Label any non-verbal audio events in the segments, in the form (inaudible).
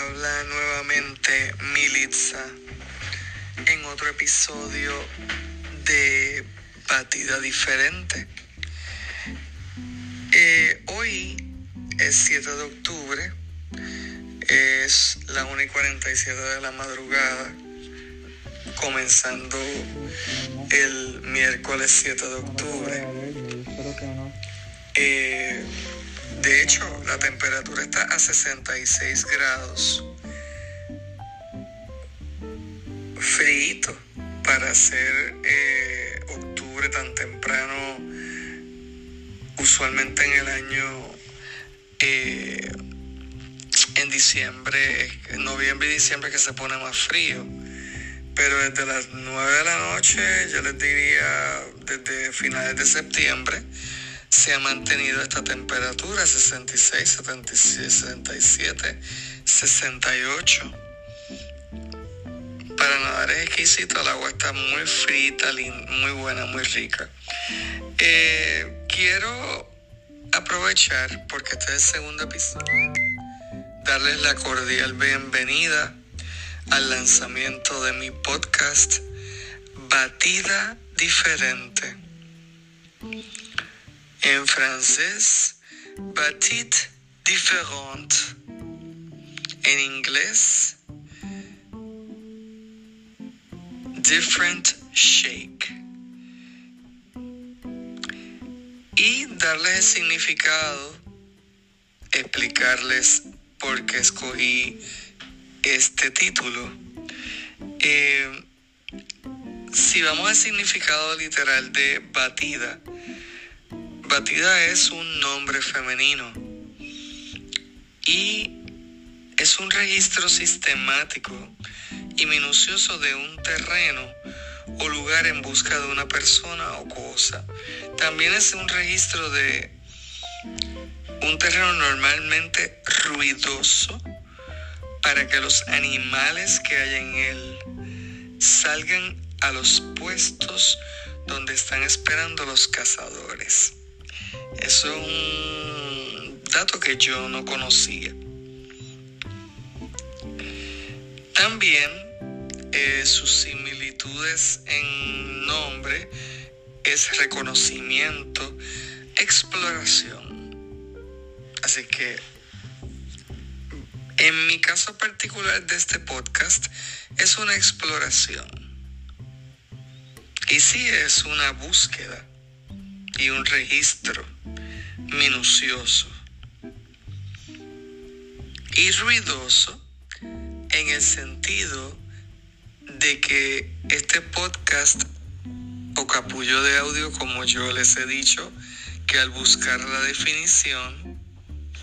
habla nuevamente Militza en otro episodio de Batida Diferente. Eh, hoy es 7 de octubre, es la 1 y 47 de la madrugada, comenzando el miércoles 7 de octubre. Eh, de hecho, la temperatura está a 66 grados. Frito para hacer eh, octubre tan temprano. Usualmente en el año, eh, en diciembre, noviembre y diciembre que se pone más frío. Pero desde las 9 de la noche, yo les diría desde finales de septiembre, se ha mantenido esta temperatura 66, 76, 67, 68. Para nadar es exquisito, el agua está muy frita, muy buena, muy rica. Eh, quiero aprovechar, porque este es el segundo episodio, darles la cordial bienvenida al lanzamiento de mi podcast Batida Diferente en francés, batit différente. En inglés, different shake. Y darles el significado, explicarles por qué escogí este título. Eh, si vamos al significado literal de batida, Batida es un nombre femenino y es un registro sistemático y minucioso de un terreno o lugar en busca de una persona o cosa. También es un registro de un terreno normalmente ruidoso para que los animales que hay en él salgan a los puestos donde están esperando los cazadores. Eso es un dato que yo no conocía. También eh, sus similitudes en nombre es reconocimiento, exploración. Así que en mi caso particular de este podcast es una exploración. Y sí es una búsqueda y un registro minucioso y ruidoso en el sentido de que este podcast o capullo de audio, como yo les he dicho, que al buscar la definición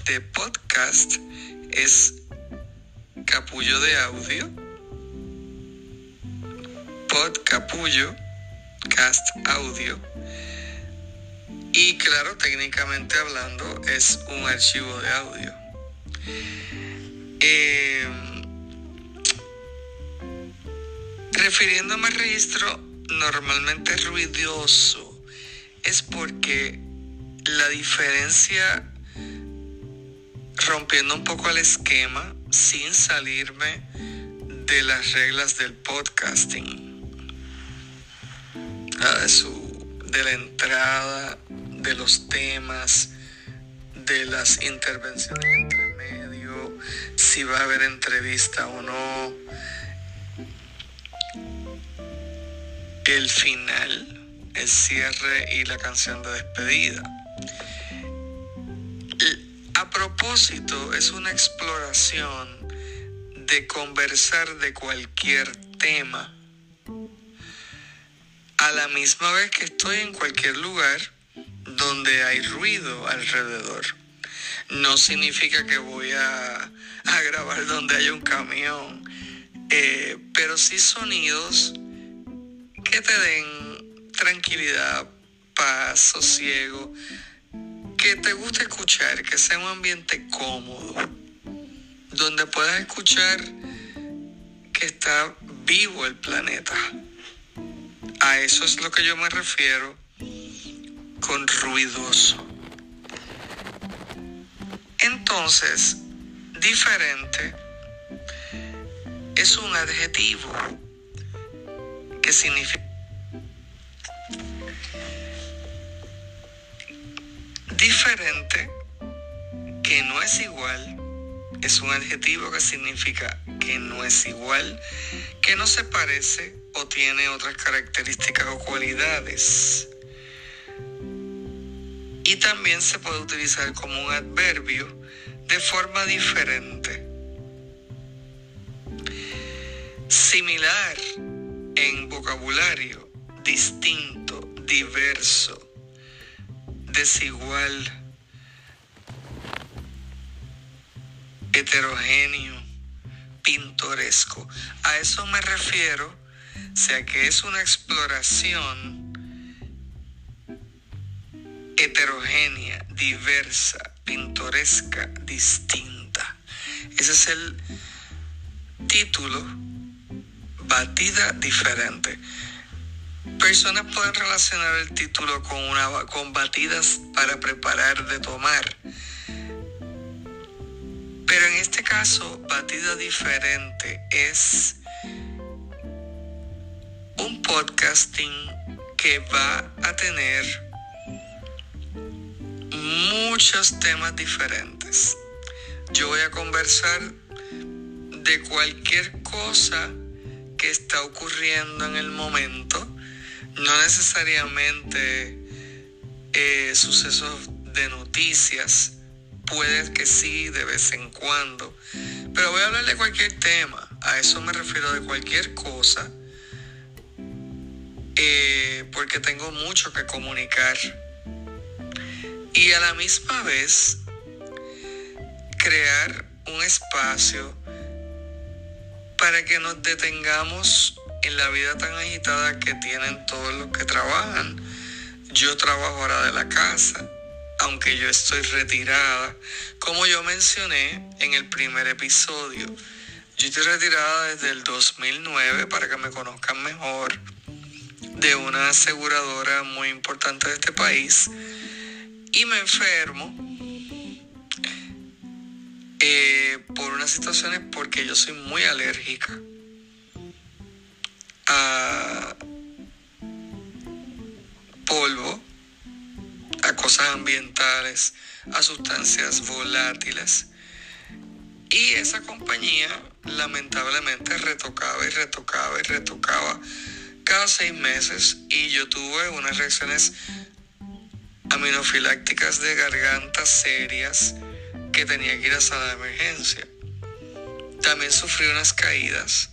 de podcast es capullo de audio, pod capullo, cast audio, y claro, técnicamente hablando, es un archivo de audio. Eh, refiriéndome al registro normalmente ruidoso, es porque la diferencia, rompiendo un poco el esquema, sin salirme de las reglas del podcasting, de la entrada de los temas, de las intervenciones entre medio, si va a haber entrevista o no, el final, el cierre y la canción de despedida. A propósito, es una exploración de conversar de cualquier tema. A la misma vez que estoy en cualquier lugar, donde hay ruido alrededor. No significa que voy a, grabar donde haya un camión, eh, pero sí sonidos que te den tranquilidad, paz, sosiego, que te guste escuchar, que sea un ambiente cómodo, donde puedas escuchar que está vivo el planeta. A eso es lo que yo me refiero con ruidoso. Entonces, diferente es un adjetivo que significa diferente, que no es igual, es un adjetivo que significa que no es igual, que no se parece o tiene otras características o cualidades. Y también se puede utilizar como un adverbio de forma diferente. Similar en vocabulario, distinto, diverso, desigual, heterogéneo, pintoresco. A eso me refiero, sea que es una exploración heterogénea, diversa, pintoresca, distinta. Ese es el título, batida diferente. Personas pueden relacionar el título con, una, con batidas para preparar de tomar. Pero en este caso, batida diferente es un podcasting que va a tener muchos temas diferentes. Yo voy a conversar de cualquier cosa que está ocurriendo en el momento, no necesariamente eh, sucesos de noticias, puede que sí de vez en cuando, pero voy a hablar de cualquier tema, a eso me refiero de cualquier cosa, eh, porque tengo mucho que comunicar y a la misma vez crear un espacio para que nos detengamos en la vida tan agitada que tienen todos los que trabajan. Yo trabajo ahora de la casa, aunque yo estoy retirada, como yo mencioné en el primer episodio. Yo estoy retirada desde el 2009 para que me conozcan mejor de una aseguradora muy importante de este país y me enfermo eh, por unas situaciones porque yo soy muy alérgica a polvo, a cosas ambientales, a sustancias volátiles. Y esa compañía lamentablemente retocaba y retocaba y retocaba cada seis meses y yo tuve unas reacciones aminofilácticas de garganta serias que tenía que ir a sala de emergencia. También sufrí unas caídas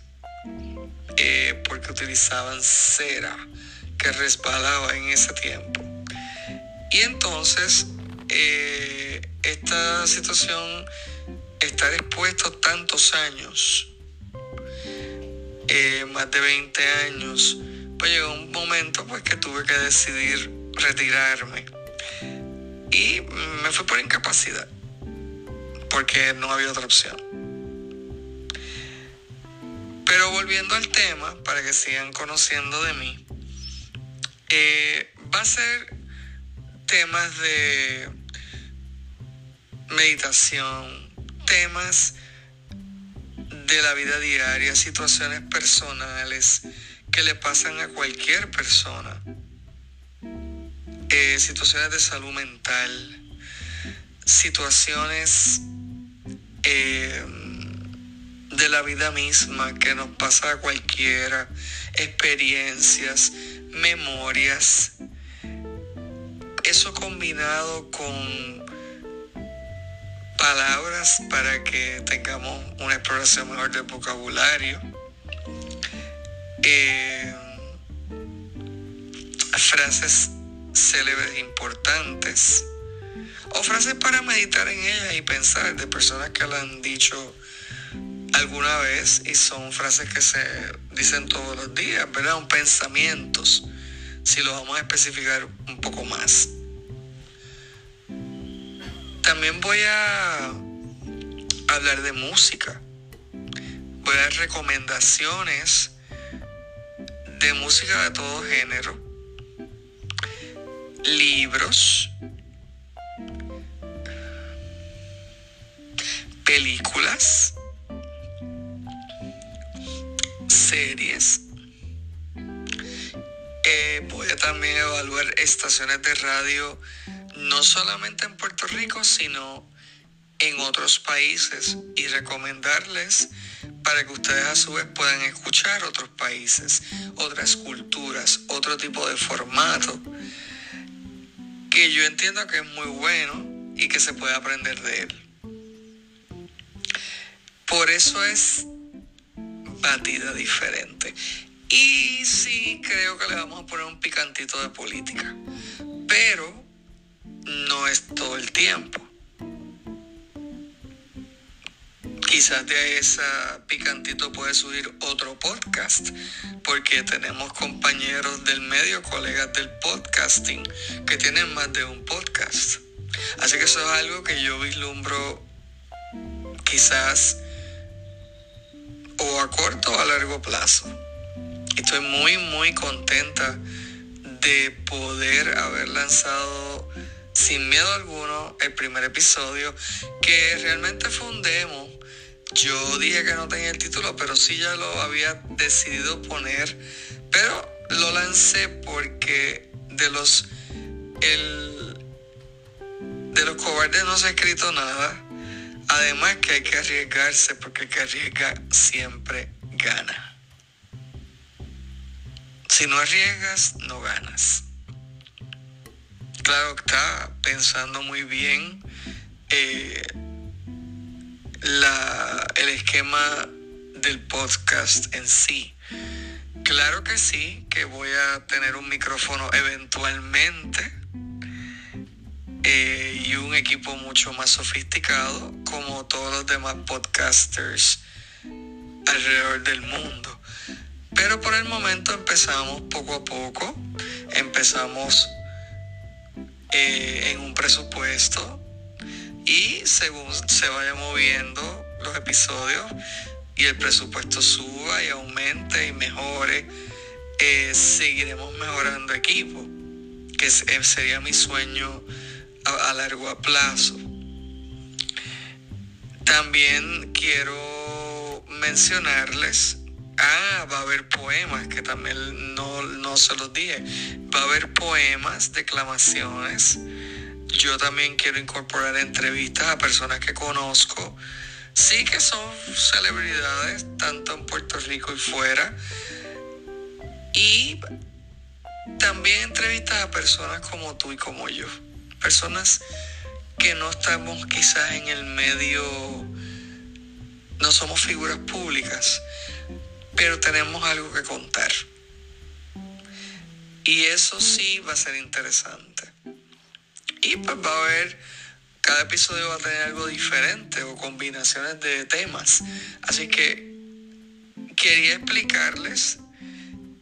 eh, porque utilizaban cera que resbalaba en ese tiempo. Y entonces eh, esta situación, estar expuesto tantos años, eh, más de 20 años, pues llegó un momento pues que tuve que decidir retirarme y me fui por incapacidad, porque no había otra opción. Pero volviendo al tema, para que sigan conociendo de mí, eh, va a ser temas de meditación, temas de la vida diaria, situaciones personales que le pasan a cualquier persona situaciones de salud mental, situaciones eh, de la vida misma que nos pasa a cualquiera, experiencias, memorias. Eso combinado con palabras para que tengamos una exploración mejor del vocabulario. Eh, frases célebres importantes o frases para meditar en ellas y pensar de personas que la han dicho alguna vez y son frases que se dicen todos los días, ¿verdad? Son pensamientos, si lo vamos a especificar un poco más. También voy a hablar de música. Voy a dar recomendaciones de música de todo género libros, películas, series. Eh, voy a también evaluar estaciones de radio, no solamente en Puerto Rico, sino en otros países y recomendarles para que ustedes a su vez puedan escuchar otros países, otras culturas, otro tipo de formato, que yo entiendo que es muy bueno y que se puede aprender de él. Por eso es batida diferente. Y sí creo que le vamos a poner un picantito de política, pero no es todo el tiempo. Quizás de esa picantito puede subir otro podcast, porque tenemos compañeros del medio, colegas del podcasting, que tienen más de un podcast. Así que eso es algo que yo vislumbro quizás o a corto o a largo plazo. Estoy muy, muy contenta de poder haber lanzado sin miedo alguno el primer episodio, que realmente fue un demo. Yo dije que no tenía el título, pero sí ya lo había decidido poner. Pero lo lancé porque de los el, de los cobardes no se ha escrito nada. Además que hay que arriesgarse porque el que arriesga siempre gana. Si no arriesgas, no ganas. Claro está pensando muy bien eh, la, el esquema del podcast en sí. Claro que sí, que voy a tener un micrófono eventualmente eh, y un equipo mucho más sofisticado como todos los demás podcasters alrededor del mundo. Pero por el momento empezamos poco a poco, empezamos eh, en un presupuesto y según se vaya moviendo los episodios y el presupuesto suba y aumente y mejore, eh, seguiremos mejorando equipo, que sería mi sueño a, largo plazo. También quiero mencionarles Ah, va a haber poemas, que también no, no, se los dije. Va a haber poemas, declamaciones. Yo también quiero incorporar entrevistas a personas que conozco. Sí que son celebridades, tanto en Puerto Rico y fuera. Y también entrevistas a personas como tú y como yo personas que no estamos quizás en el medio, no somos figuras públicas, pero tenemos algo que contar. Y eso sí va a ser interesante. Y pues va a haber, cada episodio va a tener algo diferente o combinaciones de temas. Así que quería explicarles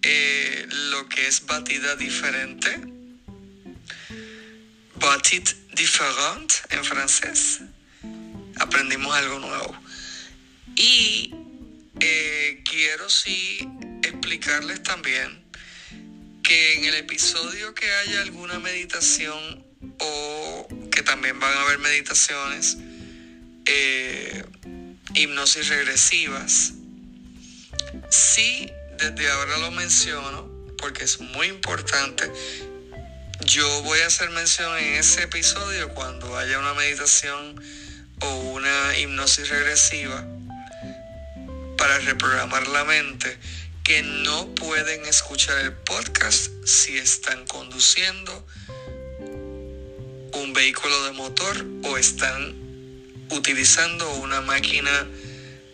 eh, lo que es batida diferente Petit différent en francés. Aprendimos algo nuevo. Y eh, quiero sí explicarles también que en el episodio que haya alguna meditación o que también van a haber meditaciones, eh, hipnosis regresivas, sí desde ahora lo menciono porque es muy importante. Yo voy a hacer mención en ese episodio cuando haya una meditación o una hipnosis regresiva para reprogramar la mente que no pueden escuchar el podcast si están conduciendo vehículo de motor o están utilizando una máquina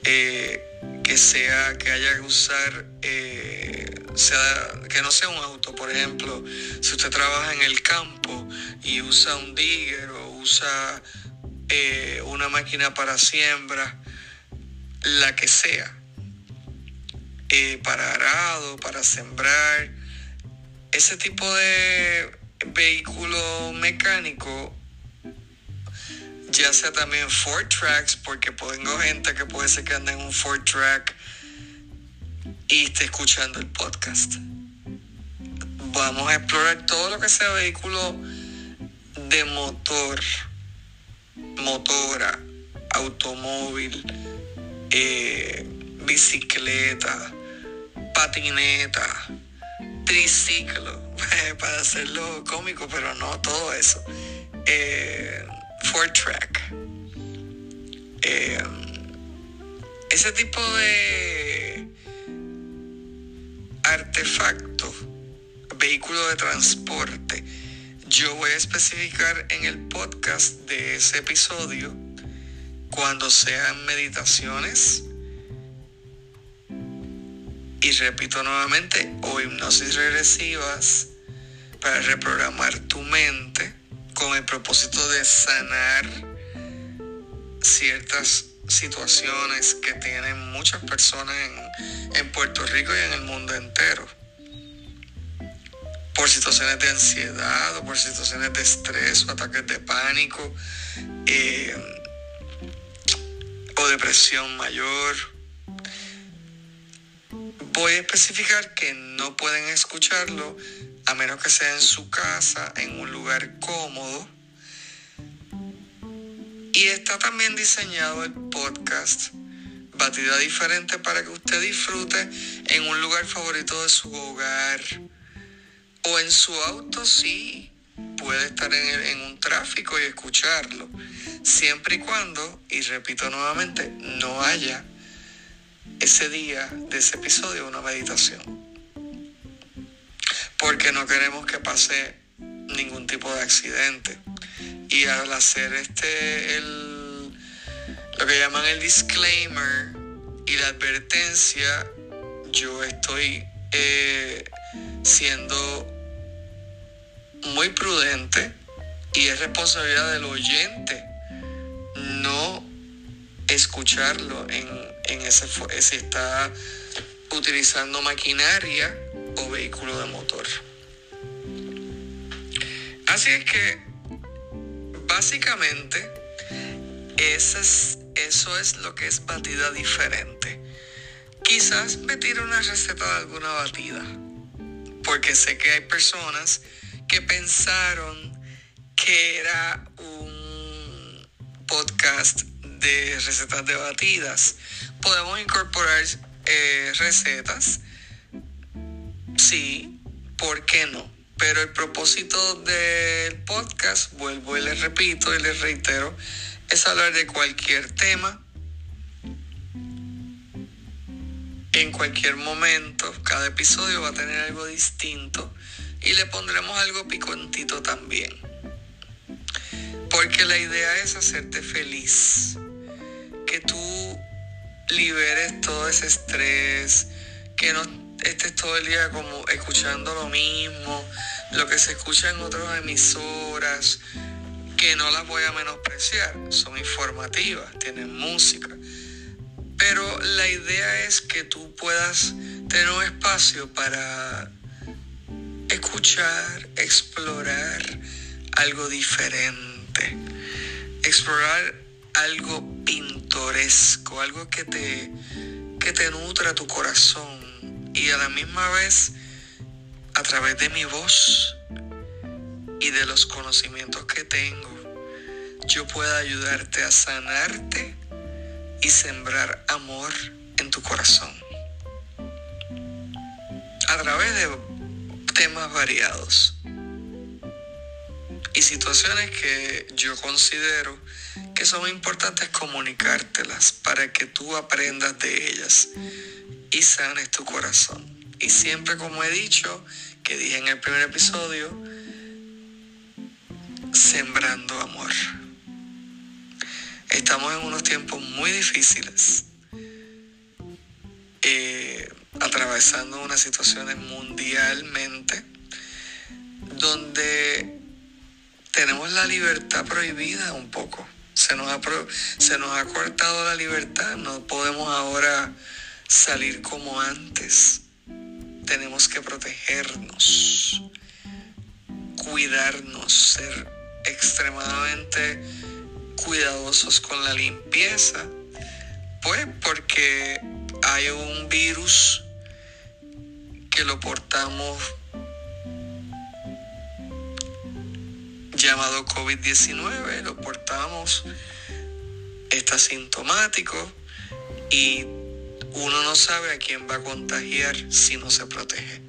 eh, que sea que haya que usar eh, sea, que no sea un auto, por ejemplo, si usted trabaja en el campo y usa un digger o usa eh, una máquina para siembra, la que sea, para arado, para sembrar, ese tipo de vehículo mecánico, ya sea también Ford Tracks, porque tengo gente que puede ser que ande en un Ford Track y esté escuchando el podcast. Vamos a explorar todo lo que sea vehículo de motor, motora, automóvil, eh, bicicleta, patineta, triciclo, (laughs) para hacerlo cómico, pero no todo eso. Eh, track. Eh, ese tipo de artefacto, vehículo de transporte, yo voy a especificar en el podcast de ese episodio cuando sean meditaciones y repito nuevamente, o hipnosis regresivas para reprogramar tu mente con el propósito de sanar ciertas situaciones que tienen muchas personas en, Puerto Rico y en el mundo entero. Por situaciones de ansiedad o por situaciones de estrés o ataques de pánico eh, o depresión mayor Voy a especificar que no pueden escucharlo a menos que sea en su casa, en un lugar cómodo. Y está también diseñado el podcast Batida Diferente para que usted disfrute en un lugar favorito de su hogar o en su auto, sí. Puede estar en, en un tráfico y escucharlo, siempre y cuando, y repito nuevamente, no haya ese día de ese episodio una meditación. Porque no queremos que pase ningún tipo de accidente. Y al hacer este, el, lo que llaman el disclaimer y la advertencia, yo estoy eh, siendo muy prudente y es responsabilidad del oyente no escucharlo en, en ese, si está utilizando maquinaria o vehículo de motor. Así es que básicamente eso es, eso es lo que es batida diferente. Quizás me una receta de alguna batida, porque sé que hay personas que pensaron que era un podcast de recetas de batidas. Podemos incorporar eh, recetas, sí, ¿por qué no? Pero el propósito del podcast, vuelvo y les repito y les reitero, es hablar de cualquier tema, en cualquier momento, cada episodio va a tener algo distinto y le pondremos algo picantito también. Porque la idea es hacerte feliz que tú liberes todo ese estrés, que no estés todo el día como escuchando lo mismo, lo que se escucha en otras emisoras, que no las voy a menospreciar, son informativas, tienen música. Pero la idea es que tú puedas tener un espacio para escuchar, explorar algo diferente, explorar algo pintoresco, algo que te, que te nutra tu corazón y a la misma vez a través de mi voz y de los conocimientos que tengo, yo pueda ayudarte a sanarte y sembrar amor en tu corazón. A través de temas variados y situaciones que yo considero que son importantes comunicártelas para que tú aprendas de ellas y sanes tu corazón. Y siempre como he dicho, que dije en el primer episodio, sembrando amor. Estamos en unos tiempos muy difíciles, eh, atravesando unas situaciones mundialmente donde tenemos la libertad prohibida un poco. Se nos, ha, se nos ha cortado la libertad, no podemos ahora salir como antes. Tenemos que protegernos, cuidarnos, ser extremadamente cuidadosos con la limpieza, pues porque hay un virus que lo portamos llamado COVID-19, lo portamos, está sintomático y uno no sabe a quién va a contagiar si no se protege.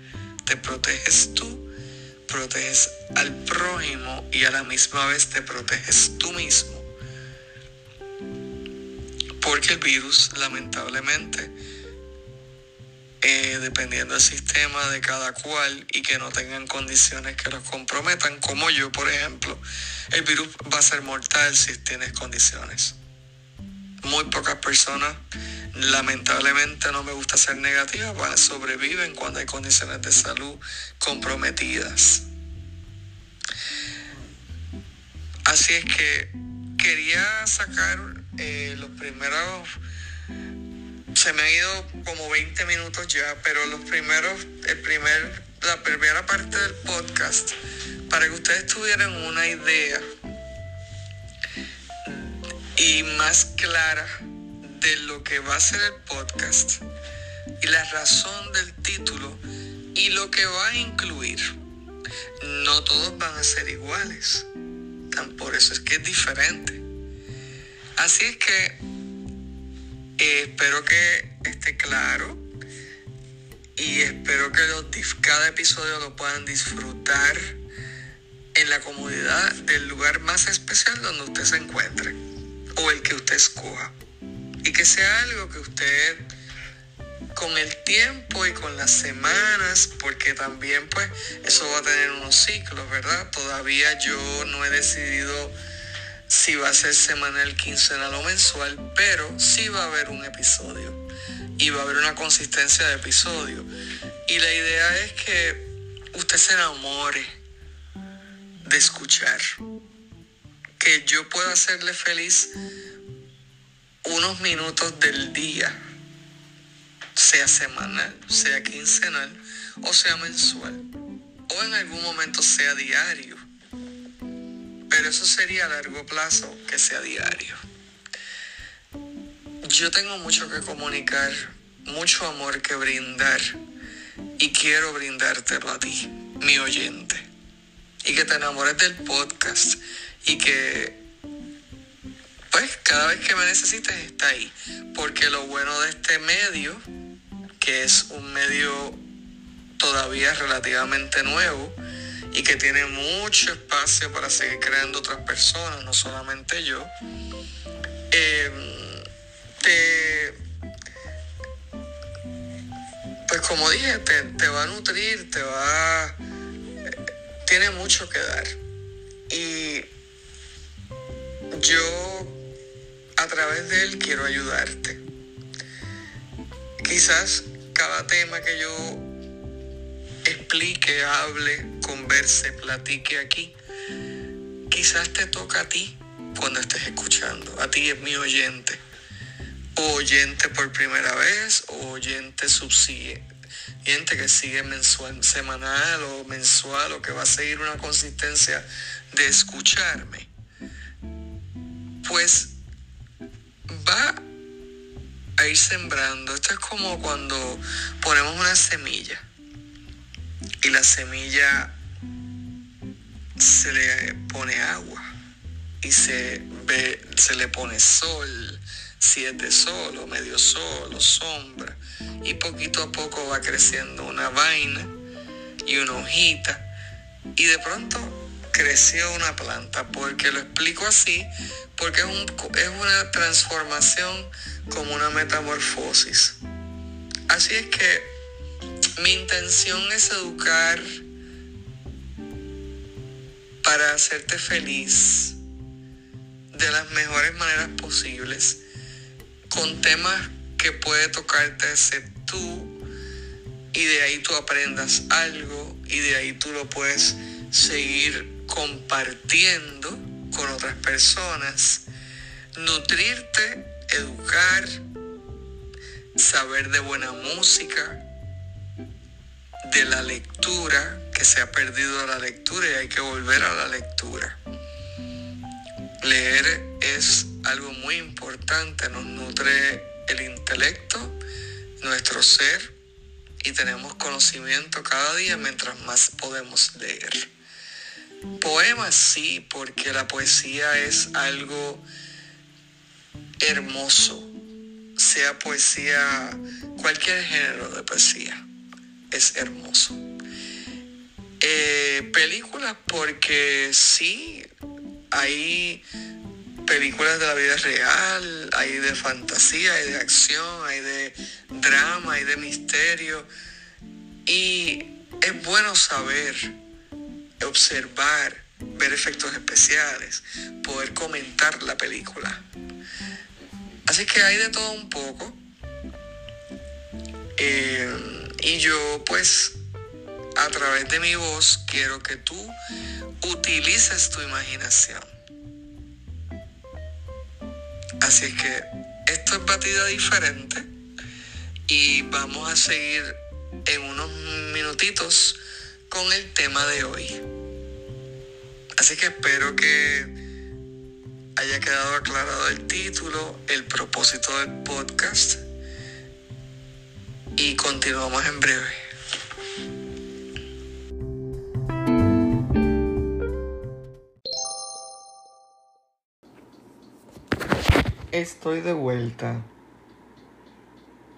Te proteges tú, proteges al prójimo y a la misma vez te proteges tú mismo. Porque el virus, lamentablemente, eh, dependiendo del sistema de cada cual y que no tengan condiciones que los comprometan, como yo, por ejemplo, el virus va a ser mortal si tienes condiciones. Muy pocas personas, lamentablemente no me gusta ser negativa, sobreviven cuando hay condiciones de salud comprometidas. Así es que quería sacar eh, los primeros se me ha ido como 20 minutos ya, pero los primeros, el primer, la primera parte del podcast, para que ustedes tuvieran una idea y más clara de lo que va a ser el podcast y la razón del título y lo que va a incluir. No todos van a ser iguales. Tan por eso es que es diferente. Así es que eh, espero que esté claro y espero que cada episodio lo puedan disfrutar en la comodidad del lugar más especial donde usted se encuentre o el que usted escoja. Y que sea algo que usted con el tiempo y con las semanas, porque también pues eso va a tener unos ciclos, ¿verdad? Todavía yo no he decidido si va a ser semanal, quincenal o mensual, pero sí va a haber un episodio y va a haber una consistencia de episodio. Y la idea es que usted se enamore de escuchar, que yo pueda hacerle feliz unos minutos del día, sea semanal, sea quincenal o sea mensual, o en algún momento sea diario pero eso sería a largo plazo, que sea diario. Yo tengo mucho que comunicar, mucho amor que brindar y quiero brindártelo a ti, mi oyente. Y que te enamores del podcast y que pues cada vez que me necesites está ahí. Porque lo bueno de este medio, que es un medio todavía relativamente nuevo, y que tiene mucho espacio para seguir creando otras personas, no solamente yo, em, te, pues como dije, te, te, va a nutrir, te va, tiene mucho que dar. Y yo a través de él quiero ayudarte. Quizás cada tema que yo explique, hable, converse, platique aquí, quizás te toca a ti cuando estés escuchando. A ti es mi oyente. O oyente por primera vez, oyente subsiguiente que sigue mensual, semanal o mensual, o que va a seguir una consistencia de escucharme. Pues va a ir sembrando. Esto es como cuando ponemos una semilla y la semilla se le pone agua y se ve, se le pone sol, si es de sol medio sol sombra, y poquito a poco va creciendo una vaina y una hojita, y de pronto creció una planta, porque lo explico así, porque es, un, es una transformación como una metamorfosis. Así es que mi intención es educar para hacerte feliz de las mejores maneras posibles, con temas que puede tocarte ser tú y de ahí tú aprendas algo y de ahí tú lo puedes seguir compartiendo con otras personas, nutrirte, educar, saber de buena música, de la lectura, que se ha perdido la lectura y hay que volver a la lectura. Leer es algo muy importante, nos nutre el intelecto, nuestro ser y tenemos conocimiento cada día mientras más podemos leer. Poemas sí, porque la poesía es algo hermoso, sea poesía, cualquier género de poesía, es hermoso. Eh, películas porque sí, hay películas de la vida real, hay de fantasía, hay de acción, hay de drama, hay de misterio. Y es bueno saber, observar, ver efectos especiales, poder comentar la película. Así que hay de todo un poco. Eh, y yo pues a través de mi voz quiero que tú utilices tu imaginación. Así que esto es batida diferente y vamos a seguir en unos minutitos con el tema de hoy. Así que espero que haya quedado aclarado el título, el propósito del podcast y continuamos en breve. Estoy de vuelta.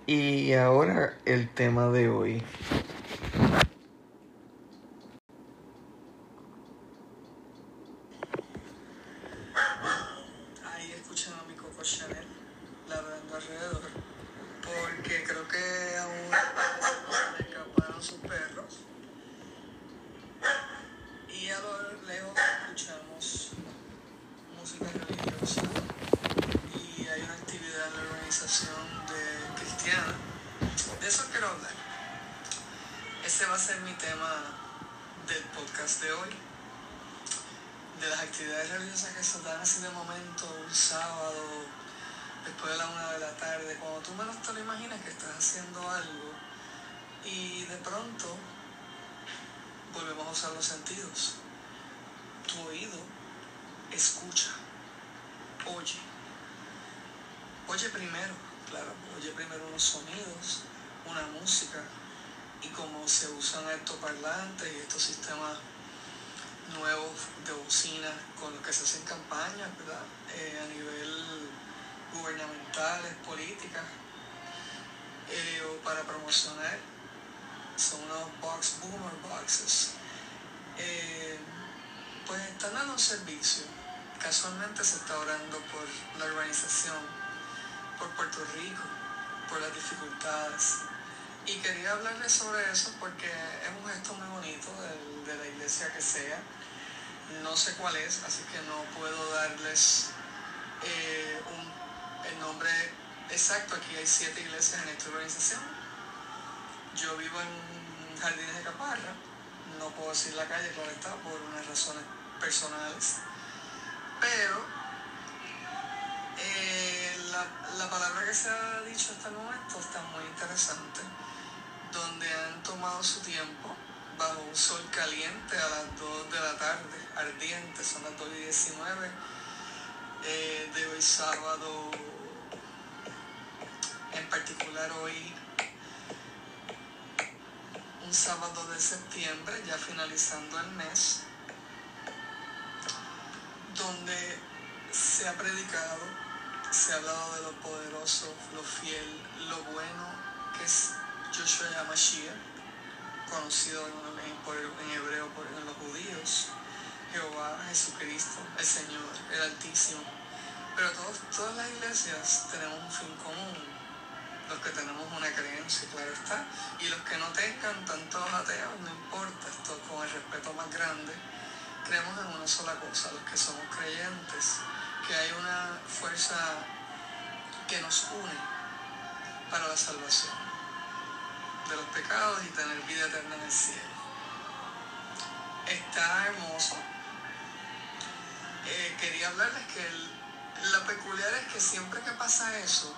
Y ahora el tema de hoy. Eh, o para promocionar. Son unos box boomer boxes. Eh, pues están dando un servicio. Casualmente se está orando por la organización, por Puerto Rico, por las dificultades. Y quería hablarles sobre eso porque es un gesto muy bonito de, de la iglesia que sea. No sé cuál es, así que no puedo darles eh, un, el nombre exacto. Aquí hay siete iglesias en esta organización. Yo vivo en Jardines de Caparra. No puedo decir la calle, claro está, por unas razones personales. Pero eh, la, la palabra que se ha dicho hasta el momento está muy interesante donde han tomado su tiempo bajo un sol caliente a las 2 de la tarde, ardiente, son las 2 y 19 eh, de hoy sábado, en particular hoy, un sábado de septiembre, ya finalizando el mes, donde se ha predicado, se ha hablado de lo poderoso, lo fiel, lo bueno que es Joshua Yamashiach, conocido en, hebreo por los judíos, Jehová, Jesucristo, el Señor, el Altísimo. Pero todos, todas las iglesias tenemos un fin común, los que tenemos una creencia, claro está, y los que no tengan tantos ateos, no importa, esto con el respeto más grande, creemos en una sola cosa, los que somos creyentes, que hay una fuerza que nos une para la salvación de los pecados y tener vida eterna en el cielo. Está hermoso. Eh, quería hablarles que el, lo peculiar es que siempre que pasa eso,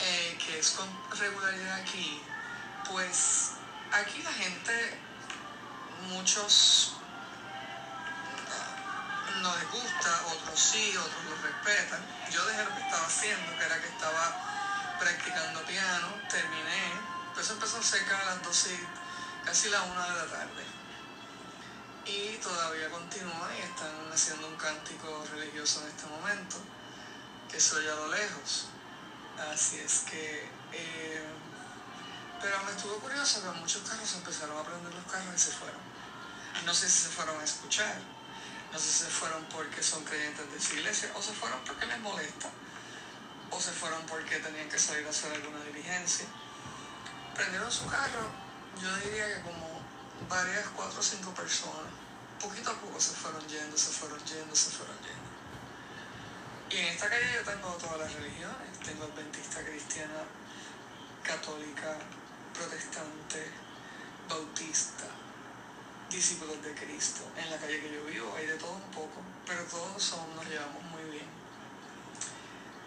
eh, que es con regularidad aquí, pues aquí la gente, muchos no les gusta, otros sí, otros lo respetan. Yo dejé lo que estaba haciendo, que era que estaba practicando piano, terminé, pues empezó cerca a las 12, casi la 1 de la tarde. Y todavía continúa y están haciendo un cántico religioso en este momento, que se oye a lo lejos. Así es que... Eh, pero me estuvo curioso que muchos carros empezaron a prender los carros y se fueron. No sé si se fueron a escuchar, no sé si se fueron porque son creyentes de su iglesia, o se fueron porque les molesta, o se fueron porque tenían que salir a hacer alguna diligencia. Prendieron su carro, yo diría que como varias, cuatro o cinco personas. Poquito a poco se fueron yendo, se fueron yendo, se fueron yendo. Y en esta calle yo tengo todas las religiones. Tengo adventista, cristiana, católica, protestante, bautista, discípulos de Cristo. En la calle que yo vivo hay de todo un poco, pero todos son, nos llevamos muy bien.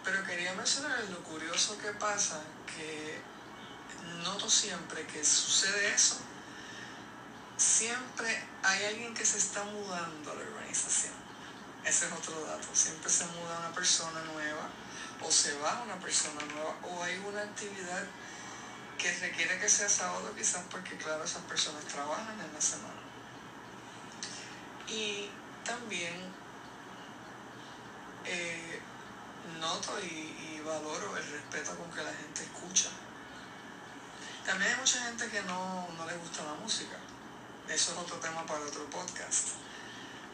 Pero quería mencionar lo curioso que pasa, que noto siempre que sucede eso, siempre hay alguien que se está mudando a la urbanización. Ese es otro dato. Siempre se muda una persona nueva o se va una persona nueva o hay una actividad que requiere que sea sábado quizás porque claro esas personas trabajan en la semana. Y también eh, noto y, valoro el respeto con que la gente escucha. También hay mucha gente que no, no le gusta la música. Eso es otro tema para otro podcast,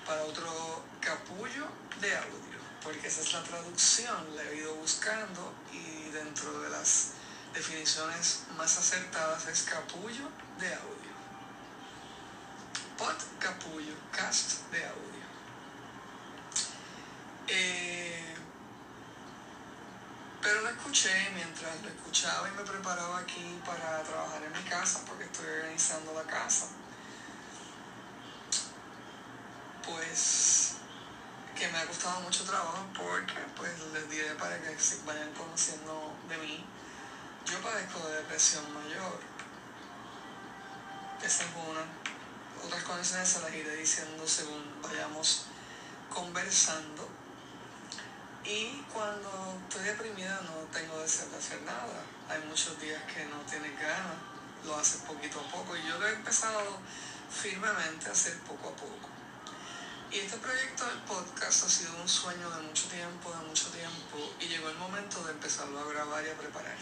para otro capullo de audio, porque esa es la traducción, la he ido buscando y dentro de las definiciones más acertadas es capullo de audio. Pod capullo, cast de audio. Eh, pero lo escuché mientras lo escuchaba y me preparaba aquí para trabajar en mi casa porque estoy organizando la casa pues que me ha costado mucho trabajo porque pues les diré para que vayan conociendo de mí. Yo padezco de depresión mayor. Esa es una. Otras condiciones se las iré diciendo según vayamos conversando. Y cuando estoy deprimida no tengo deseo de hacer nada. Hay muchos días que no tienes ganas, lo haces poquito a poco. Y yo lo he empezado firmemente a hacer poco a poco. Y este proyecto del podcast ha sido un sueño de mucho tiempo, de mucho tiempo, y llegó el momento de empezarlo a grabar y a preparar.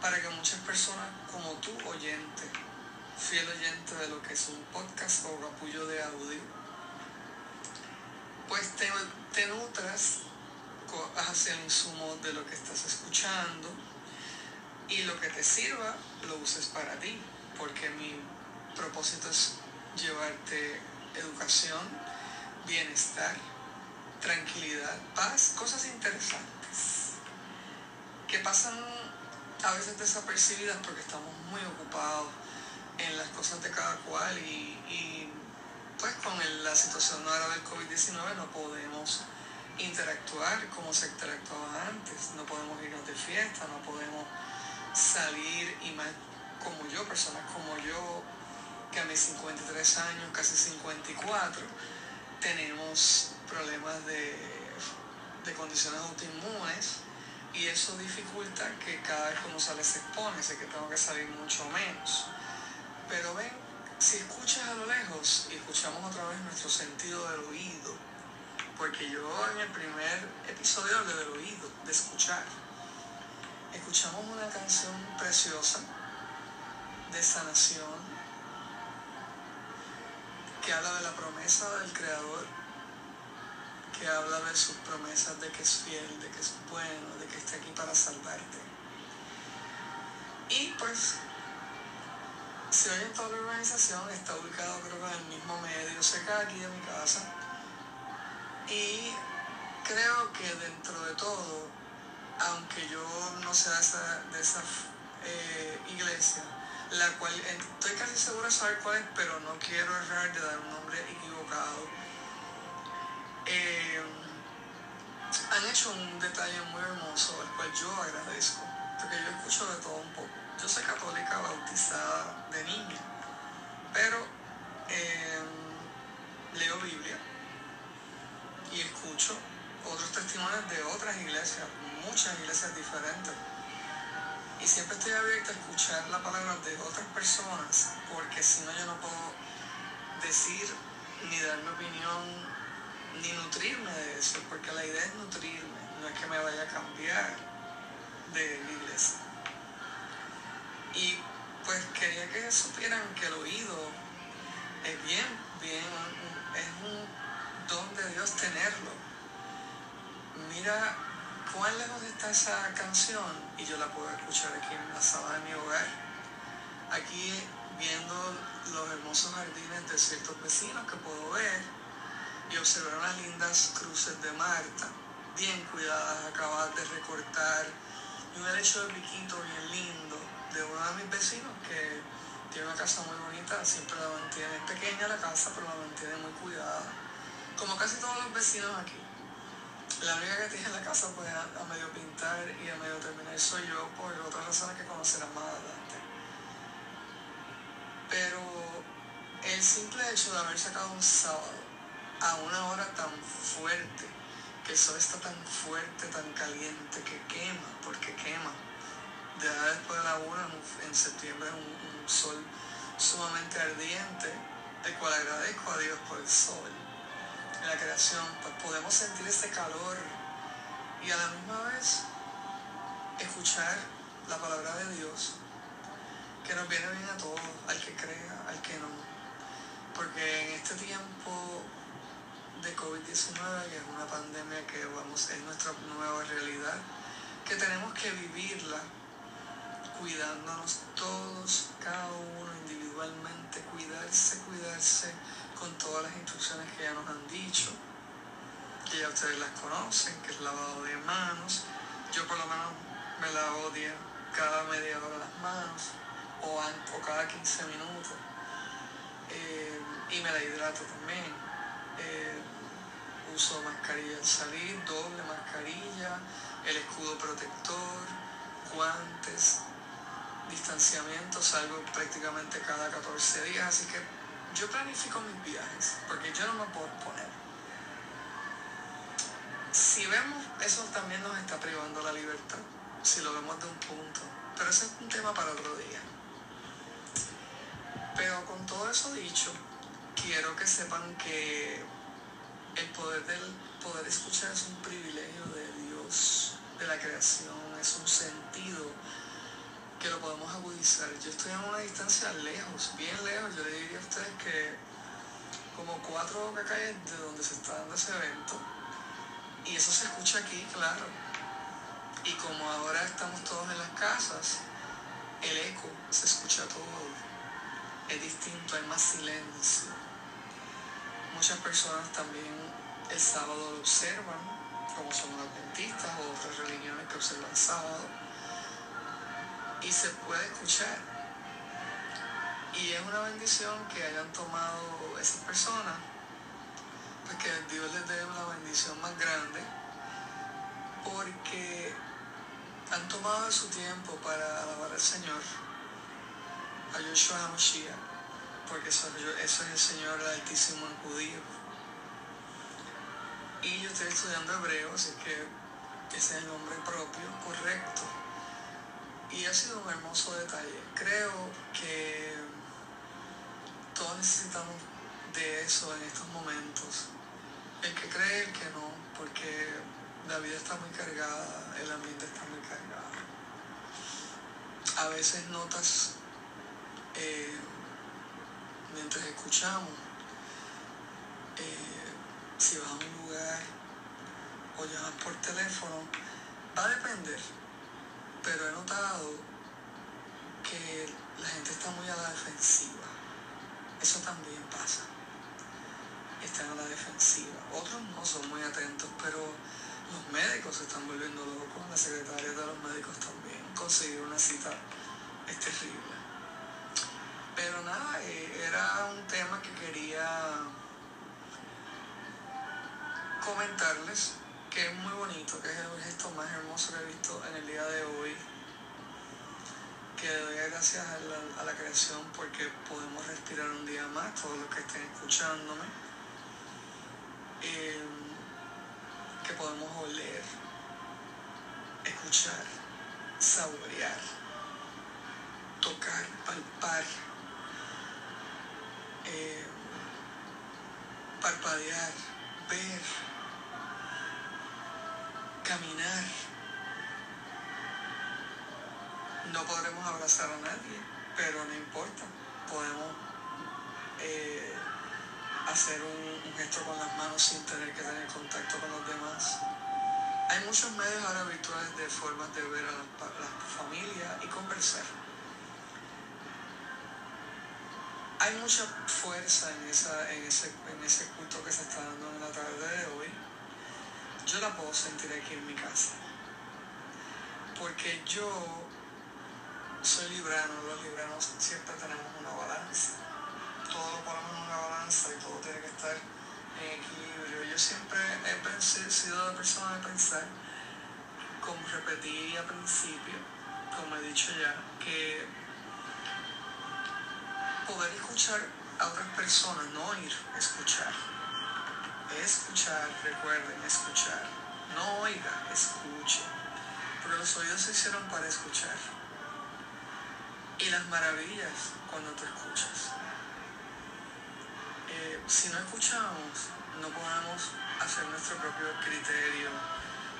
Para que muchas personas como tú, oyente, fiel oyente de lo que es un podcast o capullo de audio, pues te, nutras hacia el insumo de lo que estás escuchando y lo que te sirva lo uses para ti, porque mi propósito es llevarte educación, bienestar, tranquilidad, paz, cosas interesantes que pasan a veces desapercibidas porque estamos muy ocupados en las cosas de cada cual y, pues con la situación ahora del COVID-19 no podemos interactuar como se interactuaba antes, no podemos irnos de fiesta, no podemos salir y más como yo, personas como yo, que a mis 53 años, casi 54, tenemos problemas de, condiciones autoinmunes y eso dificulta que cada vez que uno sale se expone, sé que tengo que salir mucho menos. Pero ven, si escuchas a lo lejos y escuchamos otra vez nuestro sentido del oído, porque yo en el primer episodio hablé del oído, de escuchar, escuchamos una canción preciosa de sanación que habla de la promesa del Creador, que habla de sus promesas de que es fiel, de que es bueno, de que está aquí para salvarte. Y pues, se oye en toda la organización, está ubicado creo que en el mismo medio, cerca aquí de mi casa. Y creo que dentro de todo, aunque yo no sea de esa, de esa eh, iglesia, la cual estoy casi seguro de saber cuál es, pero no quiero errar de dar un nombre equivocado. Eh, han hecho un detalle muy hermoso, el cual yo agradezco, porque yo escucho de todo un poco. Yo soy católica bautizada de niña, pero eh, leo Biblia y escucho otros testimonios de otras iglesias, muchas iglesias diferentes y siempre estoy abierta a escuchar la palabra de otras personas, porque si no yo no puedo decir ni dar mi opinión, ni nutrirme de eso, porque la idea es nutrirme, no es que me vaya a cambiar. de iglesia. Y pues quería que supieran que el oído es bien, bien, es un don de Dios tenerlo. Mira cuán lejos está esa canción y yo la puedo escuchar aquí en la sala de mi hogar. Aquí viendo los hermosos jardines de ciertos vecinos que puedo ver y observar unas lindas cruces de Marta, bien cuidadas, acabadas de recortar, y un derecho de piquito bien lindo de uno de mis vecinos que tiene una casa muy bonita, siempre la mantiene, es pequeña la casa, pero la mantiene muy cuidada, como casi todos los vecinos aquí. La única que tiene la casa pues a, medio pintar y a medio terminar soy yo por otras razones que conocerán más adelante. Pero el simple hecho de haber sacado un sábado a una hora tan fuerte, que el sol está tan fuerte, tan caliente, que quema, porque quema. Ya después de la una, en septiembre, un, un sol sumamente ardiente, el cual agradezco a Dios por el sol. En la creación, pues podemos sentir ese calor y a la misma vez escuchar la palabra de Dios, que nos viene bien a todos, al que crea, al que no. Porque en este tiempo de COVID-19, que es una pandemia que vamos, es nuestra nueva realidad, que tenemos que vivirla cuidándonos todos, cada uno individualmente, cuidarse, cuidarse con todas las instrucciones que ya nos han dicho, que ya ustedes las conocen, que es lavado de manos. Yo por lo menos me lavo cada media hora las manos o, cada 15 minutos. Eh, y me la hidrato también. Eh, uso mascarilla al salir, doble mascarilla, el escudo protector, guantes, distanciamiento, salgo prácticamente cada 14 días, así que yo planifico mis viajes, porque yo no me puedo poner. Si vemos, eso también nos está privando la libertad, si lo vemos de un punto, pero ese es un tema para otro día. Pero con todo eso dicho, quiero que sepan que el poder del poder escuchar es un privilegio de Dios, de la creación, es un sentido que lo podemos agudizar. Yo estoy a una distancia lejos, bien lejos, yo le diría a ustedes que como cuatro calles de donde se está dando ese evento, y eso se escucha aquí, claro. Y como ahora estamos todos en las casas, el eco se escucha todo, es distinto, hay más silencio. Muchas personas también el sábado lo observan, como son adventistas o otras religiones que observan sábado y se puede escuchar. Y es una bendición que hayan tomado esas personas, porque Dios les dé una bendición más grande, porque han tomado su tiempo para alabar al Señor, a Yoshua HaMashiach, porque eso, eso, es el Señor Altísimo en judío. Y yo estoy estudiando hebreo, así que ese es el nombre propio, correcto y ha sido un hermoso detalle. Creo que todos necesitamos de eso en estos momentos. El que cree, el que no, porque la vida está muy cargada, el ambiente está muy cargado. A veces notas eh, mientras escuchamos, eh, si vas a un lugar o llamas por teléfono, va a depender pero he notado que la gente está muy a la defensiva. Eso también pasa. Están a la defensiva. Otros no son muy atentos, pero los médicos se están volviendo locos. La secretaria de los médicos también. Conseguir una cita es terrible. Pero nada, eh, era un tema que quería comentarles que es muy bonito, que es el gesto más hermoso que he visto en el día de hoy. Que doy gracias a la, creación porque podemos respirar un día más, todos los que estén escuchándome. Eh, que podemos oler, escuchar, saborear, tocar, palpar, eh, parpadear, ver caminar, No podremos abrazar a nadie, pero no importa. Podemos eh, hacer un, gesto con las manos sin tener que tener contacto con los demás. Hay muchos medios ahora virtuales de formas de ver a la, familia y conversar. Hay mucha fuerza en, esa, en, ese, en ese culto que se está dando en la tarde. Yo la puedo sentir aquí en mi casa. Porque yo soy librano, los libranos siempre tenemos una balanza. Todo lo ponemos en una balanza y todo tiene que estar en equilibrio. Yo siempre he sido la persona de pensar, como repetí al principio, como he dicho ya, que poder escuchar a otras personas, no oír, escuchar. Escuchar, recuerden, escuchar. No oiga, escuche. Pero los oídos se hicieron para escuchar. Y las maravillas cuando te escuchas. Eh, si no escuchamos, no podemos hacer nuestro propio criterio,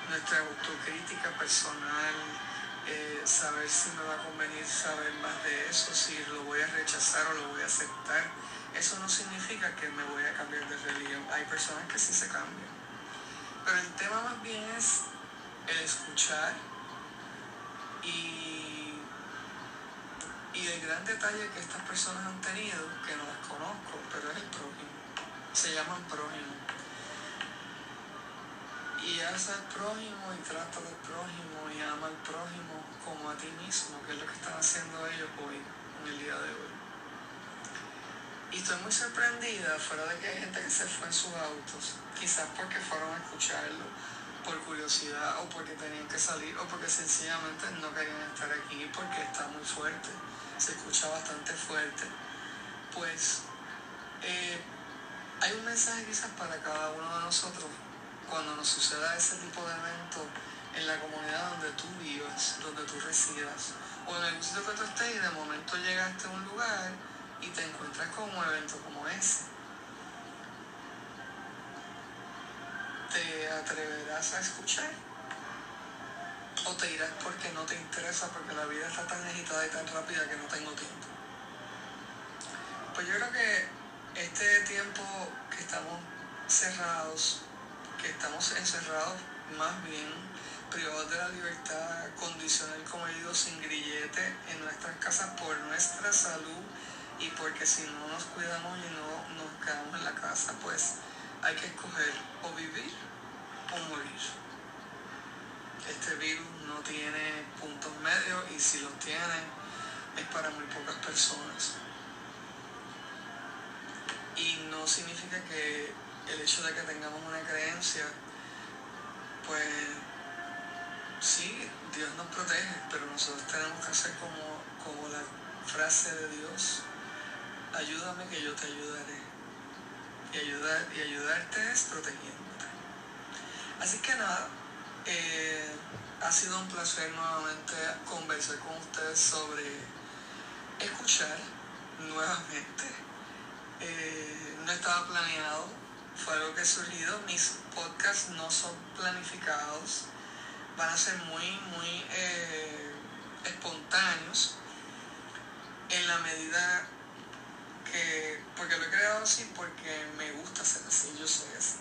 nuestra autocrítica personal, saber si me va a convenir saber más de eso, si lo voy a rechazar o lo voy a aceptar. Eso no significa que me voy a cambiar de religión. Hay personas que sí se cambian. Pero el tema más bien es el escuchar y, y el gran detalle que estas personas han tenido, que no las conozco, pero es el prójimo. Se llaman prójimo y haz al prójimo y trata del prójimo y ama al prójimo como a ti mismo, que es lo que están haciendo ellos hoy, en el día de hoy. Y estoy muy sorprendida, fuera de que hay gente que se fue en sus autos, quizás porque fueron a escucharlo, por curiosidad o porque tenían que salir o porque sencillamente no querían estar aquí porque está muy fuerte, se escucha bastante fuerte. Pues eh, hay un mensaje quizás para cada uno de nosotros cuando nos suceda ese tipo de evento en la comunidad donde tú vivas, donde tú residas, o en el sitio que tú estés y de momento llegaste a un lugar y te encuentras con un evento como ese. ¿Te atreverás a escuchar? ¿O te irás porque no te interesa, porque la vida está tan agitada y tan rápida que no tengo tiempo? Pues yo creo que este tiempo que estamos cerrados, que estamos encerrados más bien privados de la libertad condicional, digo, sin grillete en nuestras casas por nuestra salud y porque si no nos cuidamos y no nos quedamos en la casa, pues hay que escoger o vivir o morir. Este virus no tiene puntos medios y si los tiene es para muy pocas personas. Y no significa que el hecho de que tengamos una creencia, pues sí, Dios nos protege, pero nosotros tenemos que hacer como, como la frase de Dios, ayúdame que yo te ayudaré. Y, ayudar, y ayudarte es protegiéndote. Así que nada, eh, ha sido un placer nuevamente conversar con ustedes sobre escuchar nuevamente. Eh, no estaba planeado, fue algo que ha surgido. Mis podcasts no son planificados, van a ser muy, muy eh, espontáneos en la medida que, porque lo he creado así, porque me gusta ser así, yo soy así.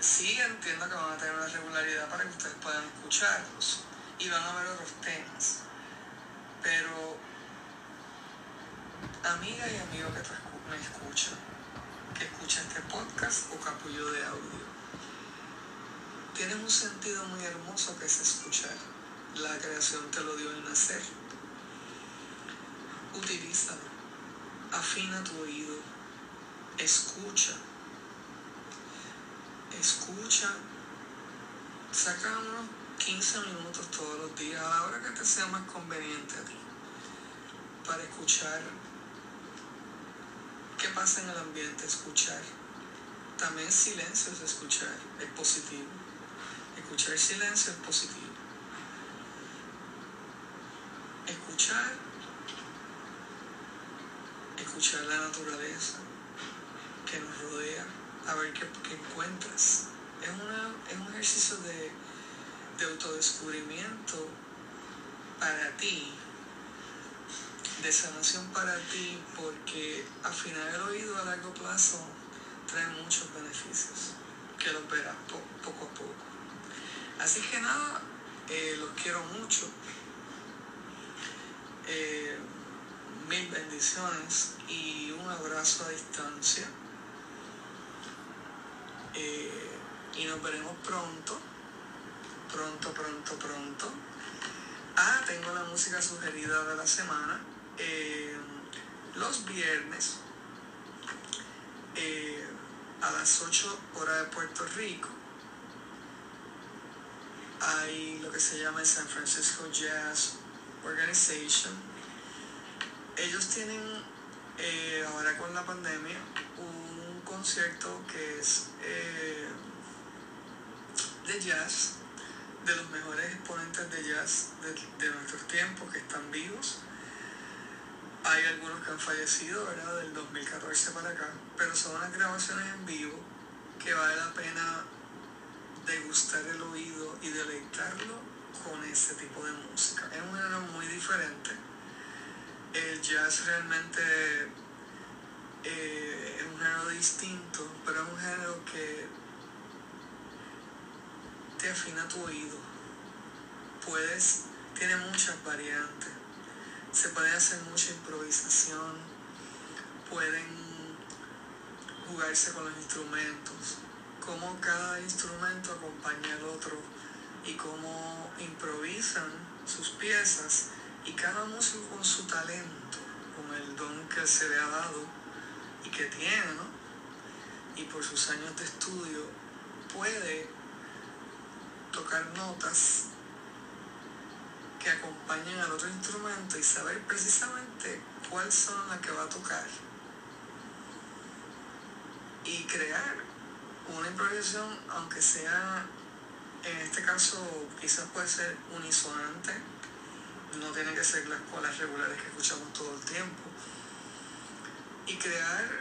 Sí entiendo que van a tener una regularidad para que ustedes puedan escucharlos y van a ver otros temas, pero amiga y amigo que me escuchan, que escucha este podcast o capullo de audio. Tiene un sentido muy hermoso que es escuchar. La creación te lo dio en nacer. Utilízalo. Afina tu oído. Escucha. Escucha. Saca unos 15 minutos todos los días a la hora que te sea más conveniente a ti para escuchar qué pasa en el ambiente, escuchar. También silencio es escuchar, es positivo. Escuchar silencio es positivo. Escuchar, escuchar la naturaleza que nos rodea, a ver qué, encuentras. Es, una, es un ejercicio de, de autodescubrimiento para ti, de sanación para ti, porque afinar el oído a largo plazo trae muchos beneficios, que los verás poco a poco. Así que nada, eh, los quiero mucho. Eh, mil bendiciones y un abrazo a distancia. Eh, y nos veremos pronto, pronto, pronto, pronto. Ah, tengo la música sugerida de la semana. Eh, los viernes eh, a las 8 horas de Puerto Rico hay lo que se llama el San Francisco Jazz Organization. Ellos tienen eh, ahora con la pandemia un concierto que es de jazz, de los mejores exponentes de jazz de, nuestros tiempos que están vivos. Hay algunos que han fallecido, ¿verdad? Del 2014 para acá, pero son unas grabaciones en vivo que vale la pena degustar el oído y deleitarlo con ese tipo de música. Es un género muy diferente. El jazz realmente eh, es un género distinto, pero es un género que afina tu oído. Puedes, tiene muchas variantes. Se puede hacer mucha improvisación. Pueden jugarse con los instrumentos. Cómo cada instrumento acompaña al otro y cómo improvisan sus piezas y cada músico con su talento, con el don que se le ha dado y que tiene, ¿no? Y por sus años de estudio puede tocar notas que acompañen al otro instrumento y saber precisamente cuáles son las que va a tocar. Y crear una improvisación, aunque sea, en este caso, quizás puede ser unisonante, no tiene que ser las colas regulares que escuchamos todo el tiempo. Y crear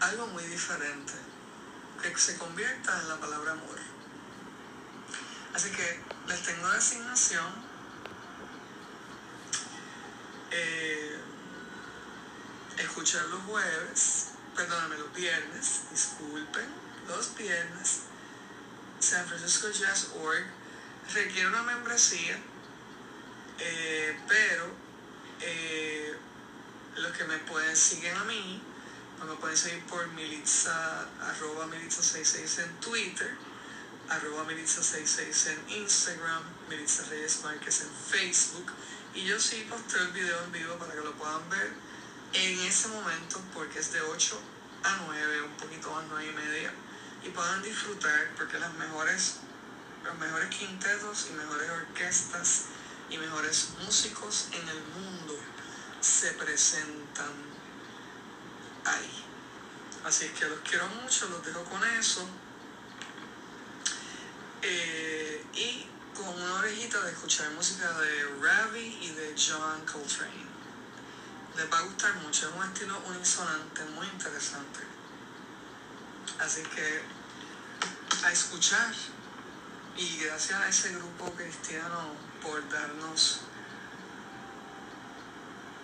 algo muy diferente, que se convierta en la palabra amor. Así que les tengo de asignación eh, escuchar los jueves, perdóname, los viernes, disculpen, los viernes, San Francisco Jazz Org requiere una membresía, eh, pero eh, los que me pueden seguir a mí, me pueden seguir por militza, arroba militza66 en Twitter arroba Melitza66 en Instagram, Melitza Reyes Márquez en Facebook. Y yo sí posteo el video en vivo para que lo puedan ver en ese momento porque es de 8 a 9, un poquito más 9 y media. Y puedan disfrutar porque las mejores, los mejores quintetos y mejores orquestas y mejores músicos en el mundo se presentan ahí. Así que los quiero mucho, los dejo con eso. Eh, y con una orejita de escuchar música de Ravi y de John Coltrane. Les va a gustar mucho, es un estilo unisonante muy interesante. Así que a escuchar y gracias a ese grupo cristiano por darnos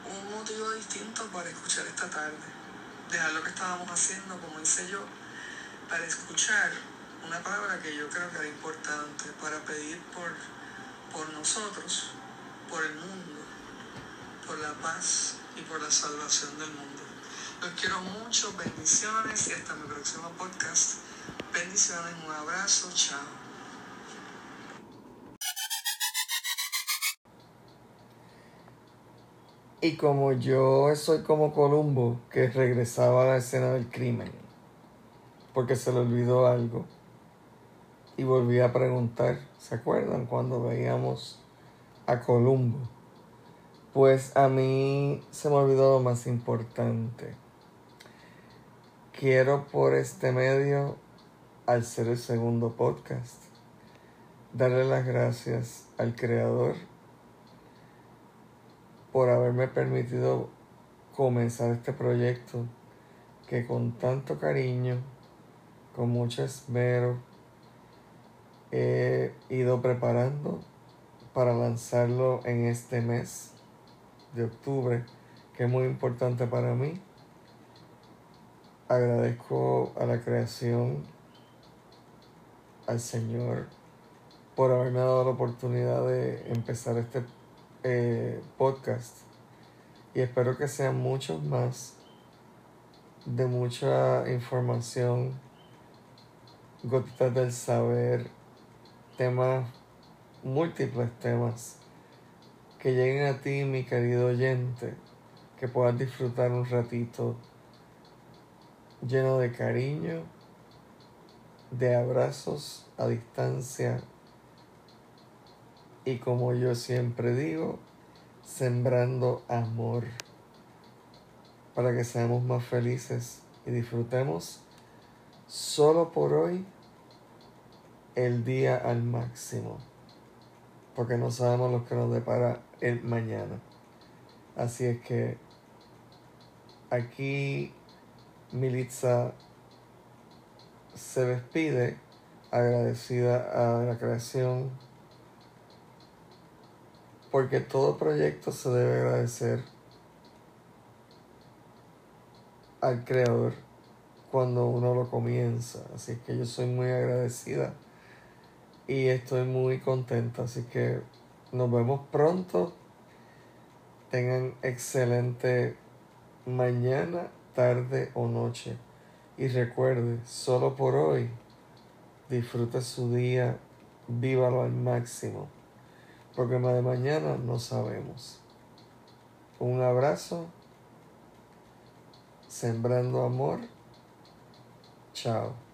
un motivo distinto para escuchar esta tarde. Dejar lo que estábamos haciendo, como hice yo, para escuchar una palabra que yo creo que era importante para pedir por, por nosotros, por el mundo, por la paz y por la salvación del mundo. Los quiero mucho, bendiciones y hasta mi próximo podcast. Bendiciones, un abrazo, chao. Y como yo soy como Columbo, que regresaba a la escena del crimen, porque se le olvidó algo y volví a preguntar, ¿se acuerdan cuando veíamos a Columbo? Pues a mí se me olvidó lo más importante. Quiero por este medio, al ser el segundo podcast, darle las gracias al creador por haberme permitido comenzar este proyecto que con tanto cariño, con mucho esmero, he ido preparando para lanzarlo en este mes de octubre, que es muy importante para mí. Agradezco a la creación, al Señor, por haberme dado la oportunidad de empezar este eh, podcast. Y espero que sean muchos más de mucha información, gotitas del saber, temas, múltiples temas que lleguen a ti, mi querido oyente, que puedas disfrutar un ratito lleno de cariño, de abrazos a distancia. Y como yo siempre digo, sembrando amor para que seamos más felices y disfrutemos solo por hoy el día al máximo, porque no sabemos lo que nos depara el mañana. Así es que aquí Militza se despide agradecida a la creación porque todo proyecto se debe agradecer al creador cuando uno lo comienza. Así que yo soy muy agradecida y estoy muy contenta. Así que nos vemos pronto. Tengan excelente mañana, tarde o noche. Y recuerde, solo por hoy, disfrute su día, vívalo al máximo. Porque más de mañana no sabemos. Un abrazo sembrando amor. Chao.